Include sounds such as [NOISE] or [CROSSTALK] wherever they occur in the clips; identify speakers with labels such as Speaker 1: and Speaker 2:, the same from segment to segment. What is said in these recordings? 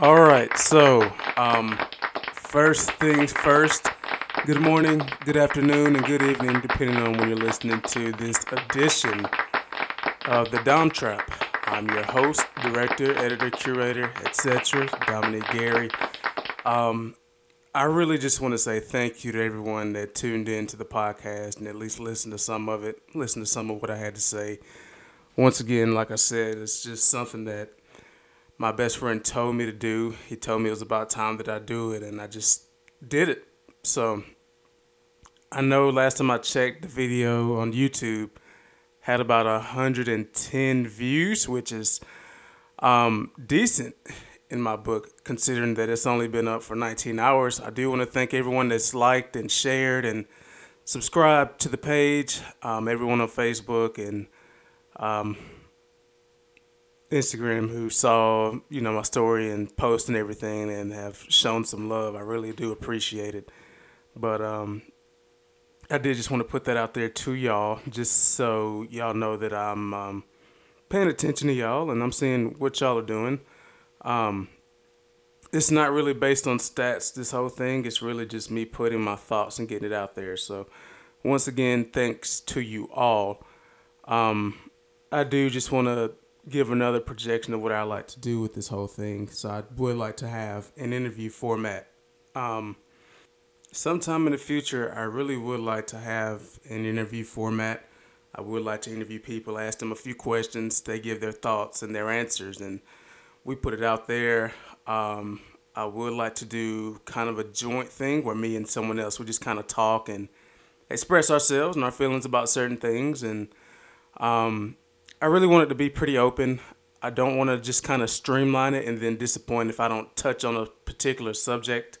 Speaker 1: All right, so um, first things first. Good morning, good afternoon, and good evening, depending on when you're listening to this edition of the Dom Trap. I'm your host, director, editor, curator, etc., Dominic Gary. Um, I really just want to say thank you to everyone that tuned in to the podcast and at least listened to some of it, listen to some of what I had to say. Once again, like I said, it's just something that my best friend told me to do. He told me it was about time that I do it, and I just did it. So I know last time I checked, the video on YouTube had about 110 views, which is um, decent in my book, considering that it's only been up for 19 hours. I do want to thank everyone that's liked and shared and subscribed to the page, um, everyone on Facebook and um, Instagram who saw, you know, my story and post and everything and have shown some love. I really do appreciate it. But um I did just want to put that out there to y'all just so y'all know that I'm um, paying attention to y'all and I'm seeing what y'all are doing. Um it's not really based on stats this whole thing. It's really just me putting my thoughts and getting it out there. So once again, thanks to you all. Um I do just want to give another projection of what I like to do with this whole thing. So I would like to have an interview format. Um, sometime in the future, I really would like to have an interview format. I would like to interview people, ask them a few questions, they give their thoughts and their answers, and we put it out there. Um, I would like to do kind of a joint thing where me and someone else would just kind of talk and express ourselves and our feelings about certain things and um, I really want it to be pretty open. I don't want to just kind of streamline it and then disappoint if I don't touch on a particular subject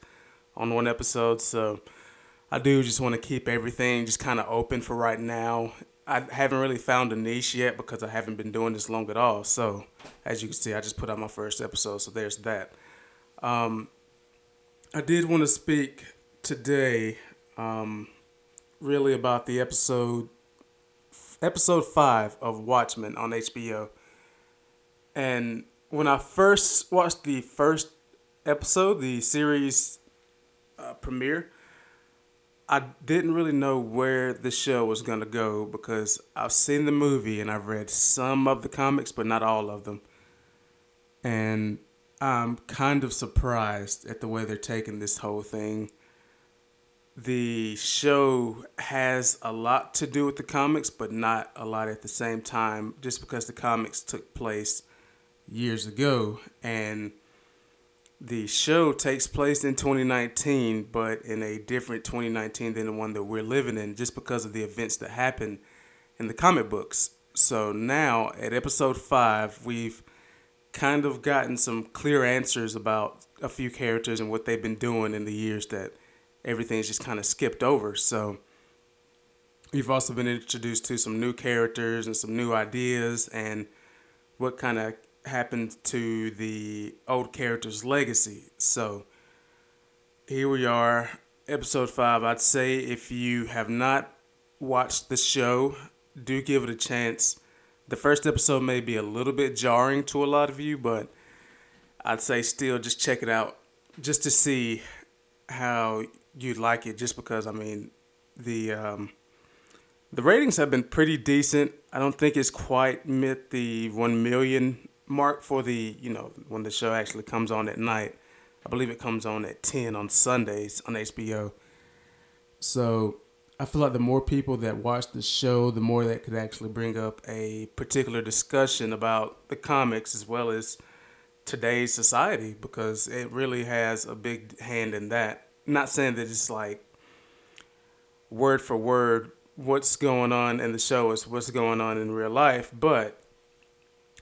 Speaker 1: on one episode. So I do just want to keep everything just kind of open for right now. I haven't really found a niche yet because I haven't been doing this long at all. So as you can see, I just put out my first episode. So there's that. Um, I did want to speak today um, really about the episode episode five of Watchmen on HBO. And when I first watched the first episode, the series uh, premiere, I didn't really know where the show was gonna go because I've seen the movie and I've read some of the comics, but not all of them. And I'm kind of surprised at the way they're taking this whole thing the show has a lot to do with the comics, but not a lot at the same time, just because the comics took place years ago. And the show takes place in 2019, but in a different 2019 than the one that we're living in, just because of the events that happened in the comic books. So now at episode five, we've kind of gotten some clear answers about a few characters and what they've been doing in the years that everything's just kind of skipped over. So you've also been introduced to some new characters and some new ideas and what kind of happened to the old character's legacy. So here we are, episode five. I'd say if you have not watched the show, do give it a chance. The first episode may be a little bit jarring to a lot of you, but I'd say still just check it out just to see how you'd like it just because I mean the um, the ratings have been pretty decent. I don't think it's quite met the one million mark for the you know when the show actually comes on at night. I believe it comes on at ten on Sundays on HBO. So I feel like the more people that watch the show, the more that could actually bring up a particular discussion about the comics as well as today's society because it really has a big hand in that not saying that it's like word for word what's going on in the show is what's going on in real life, but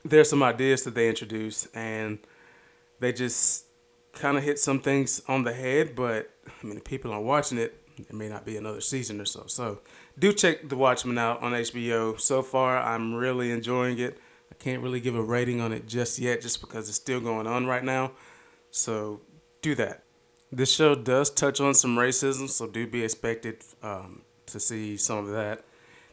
Speaker 1: there's some ideas that they introduce and they just kind of hit some things on the head, but I mean, people aren't watching it. It may not be another season or so. So do check The Watchmen out on HBO. So far, I'm really enjoying it. I can't really give a rating on it just yet, just because it's still going on right now. So do that. This show does touch on some racism, so do be expected um, to see some of that.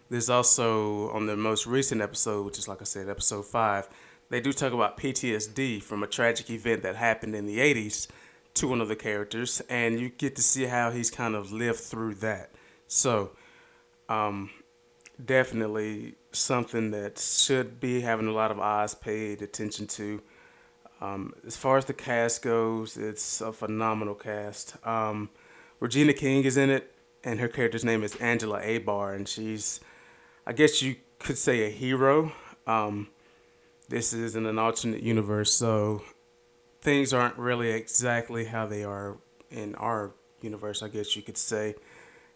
Speaker 1: There's also on the most recent episode, which is like I said, episode five. they do talk about PTSD from a tragic event that happened in the 80s to one of the characters, and you get to see how he's kind of lived through that. So, um, definitely something that should be having a lot of eyes paid attention to. Um, as far as the cast goes, it's a phenomenal cast. Um, Regina King is in it, and her character's name is Angela Abar, and she's, I guess you could say, a hero. Um, this is in an alternate universe, so things aren't really exactly how they are in our universe, I guess you could say.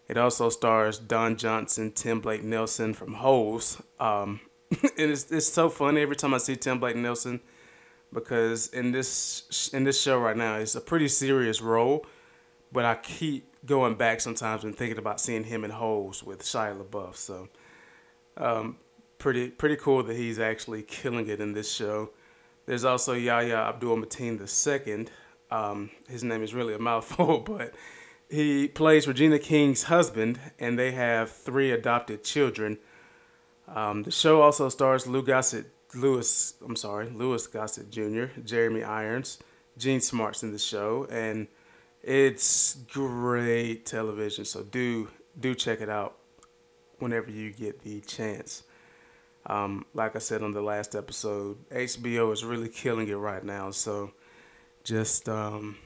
Speaker 1: It also stars Don Johnson, Tim Blake Nelson from Holes. Um, [LAUGHS] and it's, it's so funny every time I see Tim Blake Nelson because in this in this show right now, it's a pretty serious role, but I keep going back sometimes and thinking about seeing him in Holes with Shia LaBeouf. So, um, pretty pretty cool that he's actually killing it in this show. There's also Yahya Abdul Mateen II. Um, his name is really a mouthful, [LAUGHS] but he plays Regina King's husband, and they have three adopted children. Um, the show also stars Lou Gossett, Louis. I'm sorry, Louis Gossett Jr., Jeremy Irons, Jean Smart's in the show, and it's great television. So do do check it out whenever you get the chance. Um, like I said on the last episode, HBO is really killing it right now. So just um,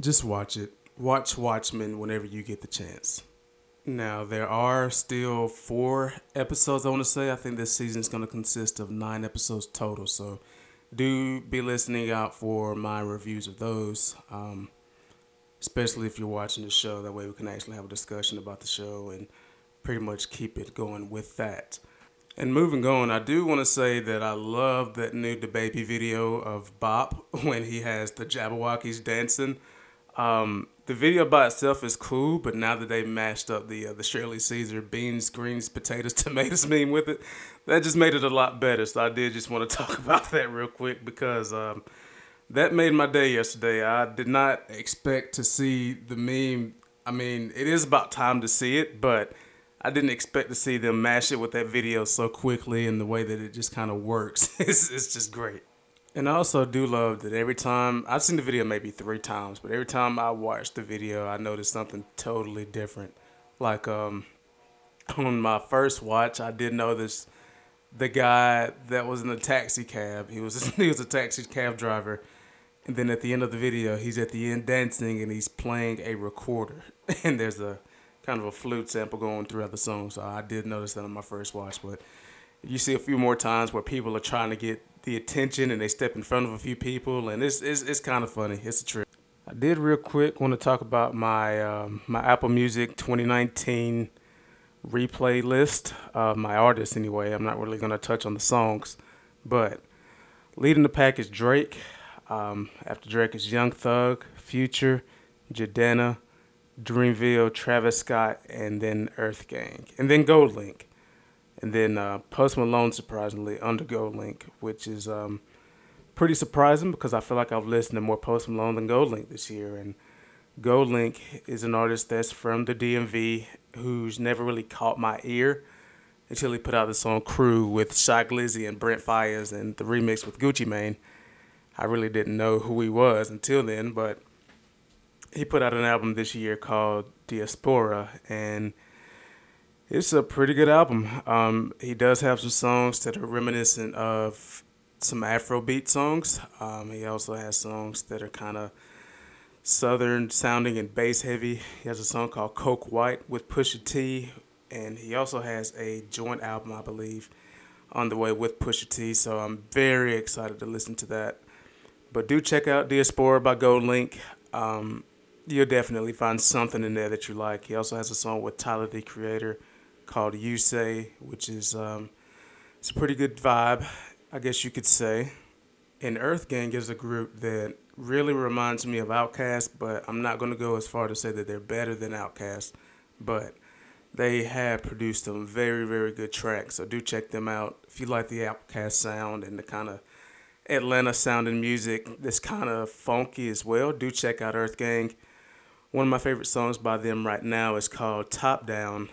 Speaker 1: just watch it. Watch Watchmen whenever you get the chance. Now there are still four episodes. I want to say. I think this season is going to consist of nine episodes total. So do be listening out for my reviews of those. Um, especially if you're watching the show. That way we can actually have a discussion about the show and pretty much keep it going with that. And moving on, I do want to say that I love that new DaBaby video of Bop [LAUGHS] when he has the Jabbawockeez dancing. Um, the video by itself is cool, but now that they mashed up the uh, the Shirley Caesar beans, greens, potatoes, [LAUGHS] tomatoes meme with it, that just made it a lot better. So I did just want to [LAUGHS] talk about that real quick because um, that made my day yesterday. I did not expect to see the meme. I mean, it is about time to see it, but I didn't expect to see them mash it with that video so quickly and the way that it just kind of works. [LAUGHS] it's, it's just great. And I also do love that every time I've seen the video maybe three times, but every time I watch the video, I notice something totally different. Like um, [LAUGHS] on my first watch, I did notice the guy that was in the taxi cab. He was [LAUGHS] he was a taxi cab driver, and then at the end of the video, he's at the end dancing and he's playing a recorder, [LAUGHS] and there's a kind of a flute sample going throughout the song. So I did notice that on my first watch, but you see a few more times where people are trying to get the attention and they step in front of a few people, and it's it's, it's kind of funny. It's a trip. I did real quick want to talk about my um, my Apple Music 2019 replay list. Uh, my artists anyway. I'm not really gonna touch on the songs, but leading the pack is Drake. Um, after Drake is Young Thug, Future, Jidenna, Dreamville, Travis Scott, and then Earth Gang, and then GoldLink, and then uh, Post Malone surprisingly under GoldLink, which is um, pretty surprising because I feel like I've listened to more Post Malone than GoldLink this year, and GoldLink is an artist that's from the DMV who's never really caught my ear until he put out the song Crew with Shy Glizzy and Brent Faiyaz and the remix with Gucci Mane. I really didn't know who he was until then, but he put out an album this year called Diaspora, and it's a pretty good album. Um, he does have some songs that are reminiscent of some Afrobeat songs. Um, he also has songs that are kind of southern sounding and bass heavy. He has a song called Coke White with Pusha T, and he also has a joint album, I believe, on the way with Pusha T. So I'm very excited to listen to that. But do check out Diaspora by GoldLink. Um, you'll definitely find something in there that you like. He also has a song with Tyler the Creator called "You Say," which is um, it's a pretty good vibe, I guess you could say. And Earth Gang is a group that really reminds me of Outkast, but I'm not gonna go as far to say that they're better than Outkast, but they have produced some very very good tracks. So do check them out if you like the Outkast sound and the kind of Atlanta sounding music that's kind of funky as well. Do check out Earth Gang. One of my favorite songs by them right now is called Top Down,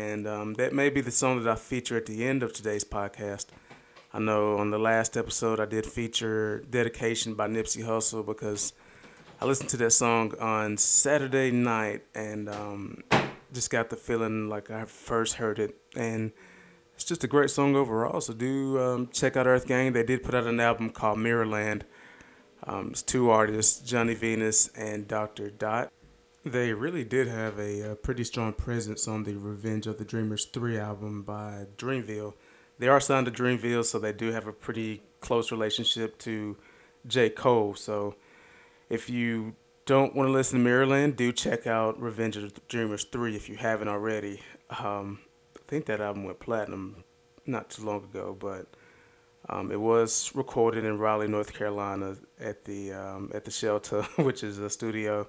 Speaker 1: and um, that may be the song that I feature at the end of today's podcast. I know on the last episode I did feature Dedication by Nipsey Hussle because I listened to that song on Saturday night and um, just got the feeling like I first heard it. And it's just a great song overall. So do um, check out Earth Gang. They did put out an album called Mirrorland. Um, it's two artists, Johnny Venus and Doctur Dot. They really did have a, a, pretty strong presence on the Revenge of the Dreamers 3 album by Dreamville. They are signed to Dreamville, so they do have a pretty close relationship to J. Cole. So if you don't want to listen to Mirrorland, do check out Revenge of the Dreamers 3 if you haven't already. Um, I think that album went platinum not too long ago, but um, it was recorded in Raleigh, North Carolina at the um, at the Shelter, [LAUGHS] which is a studio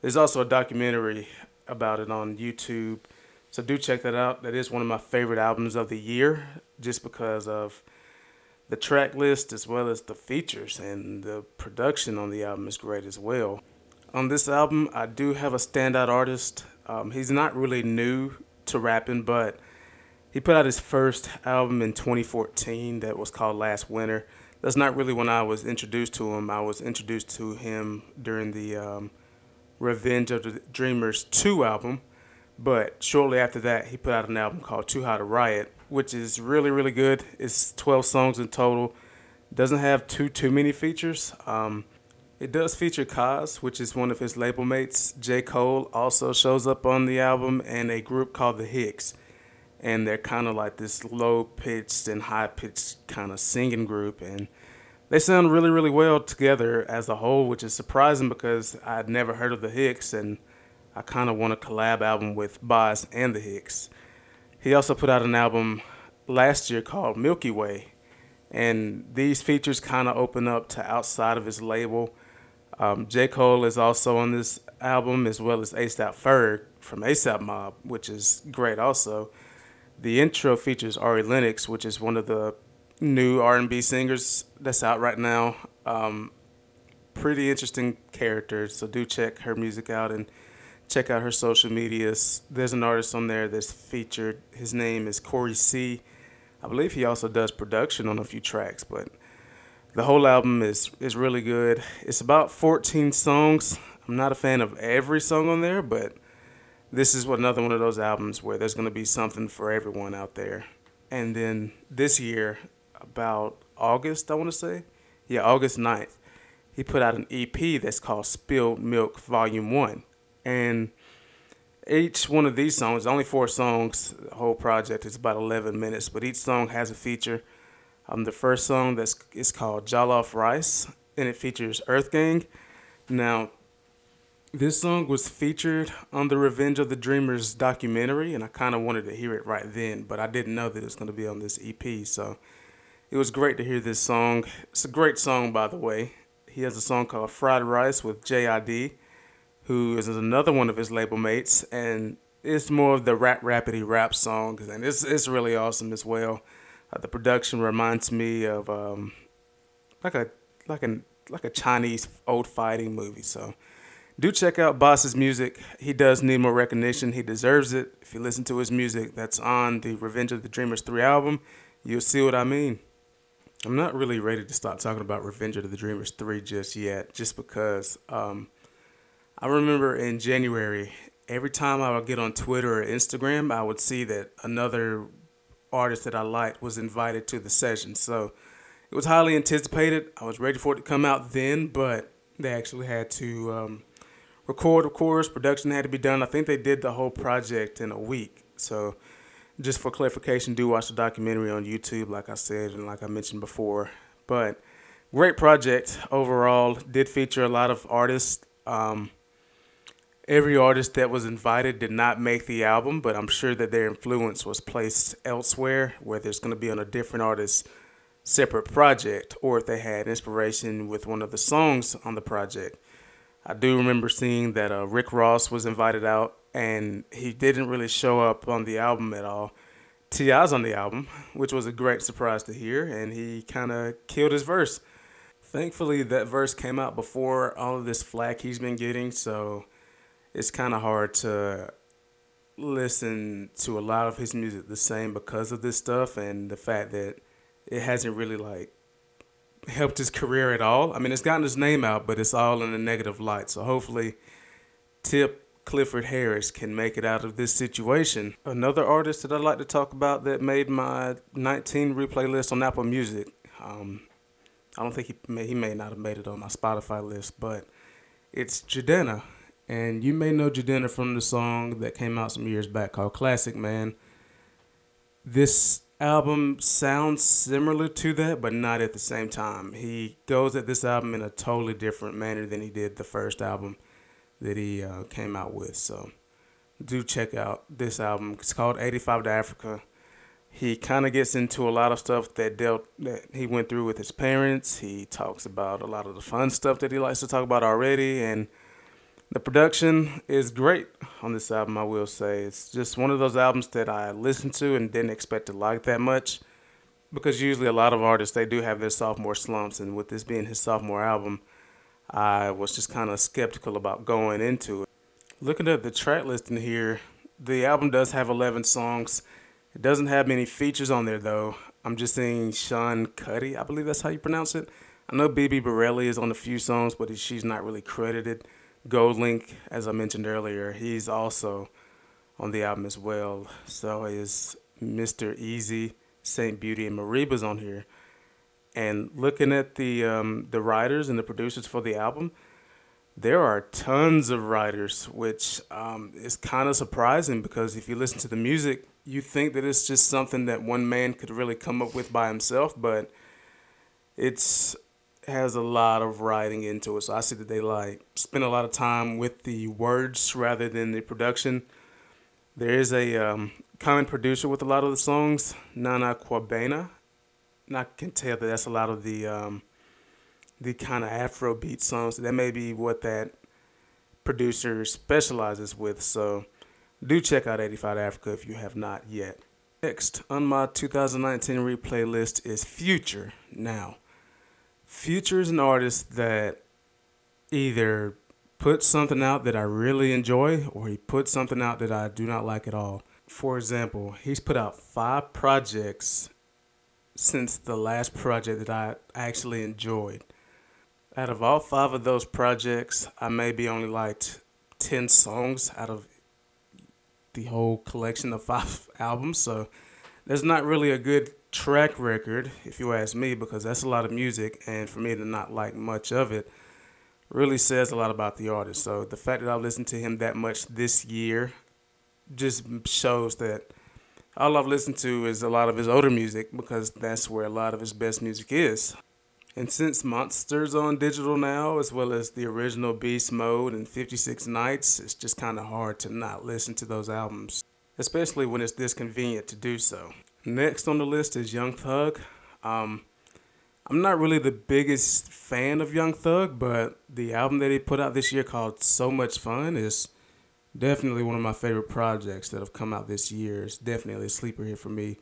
Speaker 1: there's also a documentary about it on YouTube. So do check that out. That is one of my favorite albums of the year just because of the track list as well as the features and the production on the album is great as well. On this album, I do have a standout artist. Um, he's not really new to rapping, but he put out his first album in 2014 that was called Last Winter. That's not really when I was introduced to him. I was introduced to him during the um, Revenge of the Dreamers 2 album. But shortly after that, he put out an album called Too High to Riot, which is really, really good. It's 12 songs in total. Doesn't have too too many features. Um, it does feature Cozz, which is one of his label mates. J. Cole also shows up on the album, and a group called the Hics. And they're kind of like this low pitched and high pitched kind of singing group. And they sound really, really well together as a whole, which is surprising because I'd never heard of the Hics, and I kind of want a collab album with Bas and the Hics. He also put out an album last year called Milky Way, and these features kind of open up to outside of his label. Um, J. Cole is also on this album, as well as ASAP Ferg from ASAP Mob, which is great also. The intro features Ari Lennox, which is one of the new R&B singers that's out right now. Um, pretty interesting character, so do check her music out and check out her social medias. There's an artist on there that's featured. His name is Correy C. I believe he also does production on a few tracks, but the whole album is is really good. It's about 14 songs. I'm not a fan of every song on there, but this is what another one of those albums where there's going to be something for everyone out there. And then this year, about August, I want to say. Yeah, August 9th. He put out an EP that's called Spilled Milk Volume 1. And each one of these songs, only four songs, the whole project is about 11 minutes, but each song has a feature. Um, the first song that's is called Jollof Rice, and it features Earth Gang. Now, this song was featured on the Revenge of the Dreamers documentary, and I kind of wanted to hear it right then, but I didn't know that it was going to be on this EP. So it was great to hear this song. It's a great song, by the way. He has a song called Fried Rice with JID, who is another one of his label mates, and it's more of the rap rapidy rap song, and it's it's really awesome as well. Uh, the production reminds me of um, like a like a like a Chinese old fighting movie. So do check out Bas's music. He does need more recognition. He deserves it. If you listen to his music that's on the Revenge of the Dreamers 3 album, you'll see what I mean. I'm not really ready to stop talking about Revenge of the Dreamers 3 just yet, just because um, I remember in January, every time I would get on Twitter or Instagram, I would see that another artist that I liked was invited to the session. So it was highly anticipated. I was ready for it to come out then, but they actually had to um, record, of course. Production had to be done. I think they did the whole project in a week. So just for clarification, do watch the documentary on YouTube, like I said, and like I mentioned before. But great project overall. Did feature a lot of artists. Um, every artist that was invited did not make the album, but I'm sure that their influence was placed elsewhere, whether it's going to be on a different artist's separate project or if they had inspiration with one of the songs on the project. I do remember seeing that uh, Rick Ross was invited out and he didn't really show up on the album at all. T.I.'s on the album, which was a great surprise to hear, and he kind of killed his verse. Thankfully, that verse came out before all of this flack he's been getting, so it's kind of hard to listen to a lot of his music the same because of this stuff and the fact that it hasn't really like helped his career at all. I mean, it's gotten his name out, but it's all in a negative light. So hopefully, Tip Clifford Harris can make it out of this situation. Another artist that I'd like to talk about that made my 19 replay list on Apple Music. Um, I don't think he may, he may not have made it on my Spotify list, but it's Jidenna. And you may know Jidenna from the song that came out some years back called Classic Man. This album sounds similar to that, but not at the same time. He goes at this album in a totally different manner than he did the first album that he uh, came out with. So do check out this album. It's called 85 to Africa. He kind of gets into a lot of stuff that dealt that he went through with his parents. He talks about a lot of the fun stuff that he likes to talk about already and the production is great on this album, I will say. It's just one of those albums that I listened to and didn't expect to like that much because usually a lot of artists they do have their sophomore slumps and with this being his sophomore album, I was just kind of skeptical about going into it. Looking at the track listing here, the album does have 11 songs. It doesn't have many features on there though. I'm just seeing Sean Cuddy, I believe that's how you pronounce it. I know Bibi Bourelly is on a few songs, but she's not really credited. GoldLink, as I mentioned earlier, he's also on the album as well. So is Mr. Eazi, Saint Beauty, and Merebo's on here. And looking at the um, the writers and the producers for the album, there are tons of writers, which um, is kind of surprising because if you listen to the music, you think that it's just something that one man could really come up with by himself, but it's has a lot of writing into it. So I see that they like spend a lot of time with the words rather than the production. There is a um, common producer with a lot of the songs, Nana Kwabena. And I can tell that that's a lot of the um, the kind of Afrobeat songs. That may be what that producer specializes with. So do check out 85 Africa if you have not yet. Next on my 2019 replay list is Future Now. Future is an artist that either puts something out that I really enjoy or he puts something out that I do not like at all. For example, he's put out five projects since the last project that I actually enjoyed. Out of all five of those projects, I maybe only liked 10 songs out of the whole collection of five [LAUGHS] albums. So there's not really a good track record, if you ask me, because that's a lot of music, and for me to not like much of it really says a lot about the artist. So the fact that I've listened to him that much this year just shows that all I've listened to is a lot of his older music because that's where a lot of his best music is. And since Monsters on digital now, as well as the original Beast Mode and 56 Nights, it's just kind of hard to not listen to those albums, especially when it's this convenient to do so. Next on the list is Young Thug. Um, I'm not really the biggest fan of Young Thug, but the album that he put out this year called So Much Fun is definitely one of my favorite projects that have come out this year. It's definitely a sleeper hit for me.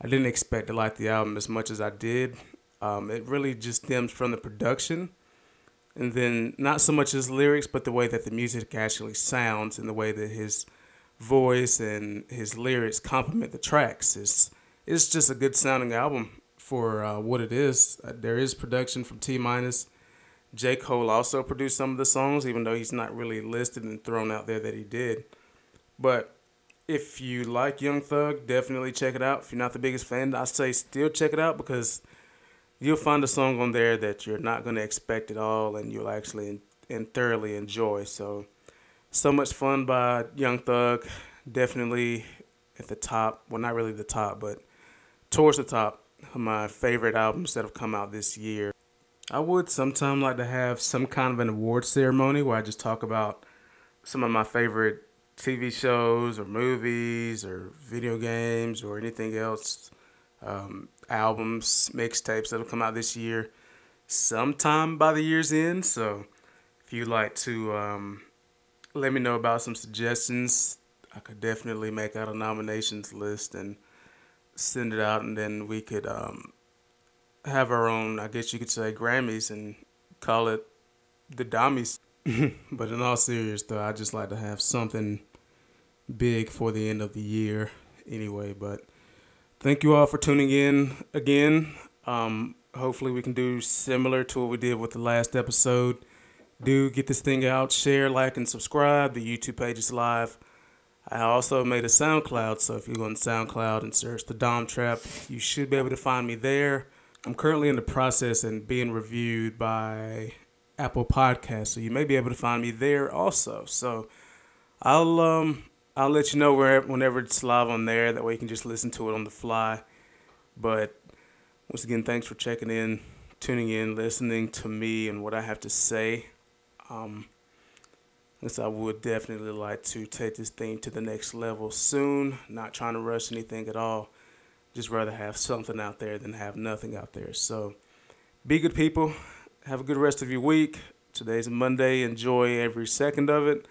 Speaker 1: I didn't expect to like the album as much as I did. Um, it really just stems from the production and then not so much his lyrics, but the way that the music actually sounds and the way that his voice and his lyrics complement the tracks. It's it's just a good sounding album for uh, what it is. Uh, there is production from T minus. J Cole also produced some of the songs, even though he's not really listed and thrown out there that he did. But if you like Young Thug, definitely check it out. If you're not the biggest fan, I say still check it out because you'll find a song on there that you're not going to expect at all and you'll actually and thoroughly enjoy. So so Much Fun by Young Thug, definitely at the top. Well, not really the top, but towards the top of my favorite albums that have come out this year. I would sometime like to have some kind of an award ceremony where I just talk about some of my favorite TV shows or movies or video games or anything else, um, albums, mixtapes that'll come out this year, sometime by the year's end. So if you'd like to um, let me know about some suggestions. I could definitely make out a nominations list and send it out, and then we could um, have our own, I guess you could say, Grammys and call it the Dummies. [LAUGHS] but in all seriousness, though, I just like to have something big for the end of the year anyway. But Thank you all for tuning in again. Um, hopefully, we can do similar to what we did with the last episode. Do get this thing out, share, like, and subscribe. The YouTube page is live. I also made a SoundCloud, so if you go on SoundCloud and search the Dom Trap, you should be able to find me there. I'm currently in the process and being reviewed by Apple Podcasts, so you may be able to find me there also. So I'll um I'll let you know where whenever it's live on there. That way you can just listen to it on the fly. But once again, thanks for checking in, tuning in, listening to me and what I have to say. Um, Yes, I would definitely like to take this thing to the next level soon. Not trying to rush anything at all. Just rather have something out there than have nothing out there. So be good people. Have a good rest of your week. Today's Monday. Enjoy every second of it.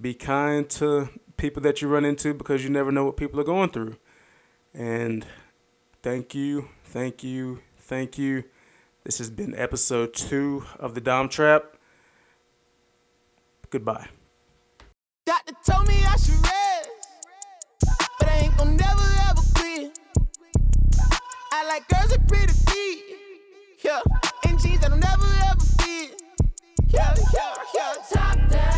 Speaker 1: Be kind to people that you run into because you never know what people are going through. And thank you, thank you, thank you. This has been episode two of the Dom Trap. Goodbye.
Speaker 2: Doctor told me I should Like girls with pretty feet, yeah, and jeans that'll never ever fit. Yeah, yeah, yeah.
Speaker 3: Top down,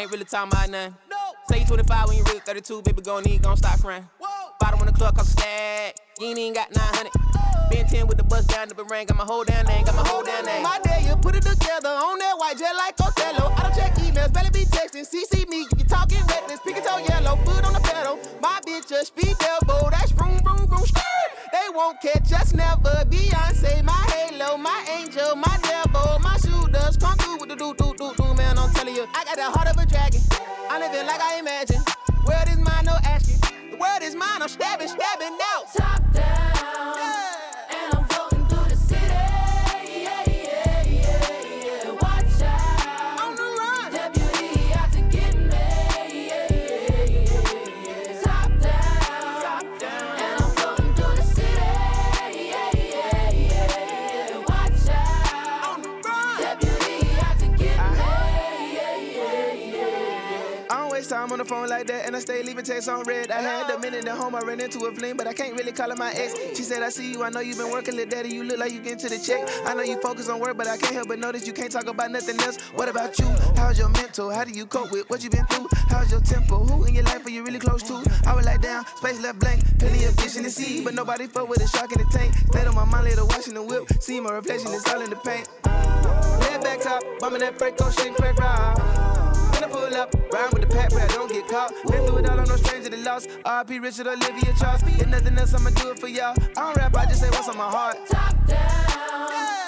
Speaker 4: ain't really talking about nothing.
Speaker 2: No,
Speaker 4: Say you 25 when you really 32, baby, gon' need, gon' stop
Speaker 2: whoa.
Speaker 4: Bottom on the club, cause stack. You ain't even got 900. Been 10 with the bus down the ring, got my whole damn name, got my whole damn name.
Speaker 2: My day, you put it together on that white jet like Othello. I don't check emails, better be texting. CC me, you talking reckless, pick it toe yellow, foot on the pedal. My bitch just speed elbow, that's Won't catch us never. Beyonce, my halo, my angel, my devil, my shooters. Come through with the do, do, do, do, man, I'm telling you. I got the heart of a dragon. I live it like I imagine. World is mine, no asking. The world is mine, I'm stabbing, stabbing out.
Speaker 3: Top down.
Speaker 2: Stay leaving texts on red. I had a minute at home, I ran into a fling, but I can't really call her my ex. She said, I see you, I know you've been working, little daddy, you look like you getting to the check. I know you focus on work, but I can't help but notice you can't talk about nothing else. What about you? How's your mental? How do you cope with what you been through? How's your tempo? Who in your life are you really close to? I was like, down, space left blank, plenty of fish in the sea, but nobody fuck with a shark in the tank. Stayed on my mind later, watching the whip, see my reflection, it's all in the paint. Head back top, bumming that coat, shit, crack ride. Pull up, ride with the pack, but I don't get caught. Been through it all, I'm no stranger to loss. RP Richard Olivia Charles. If nothing else, I'ma do it for y'all. I don't rap, I just say what's on my heart.
Speaker 3: Top down.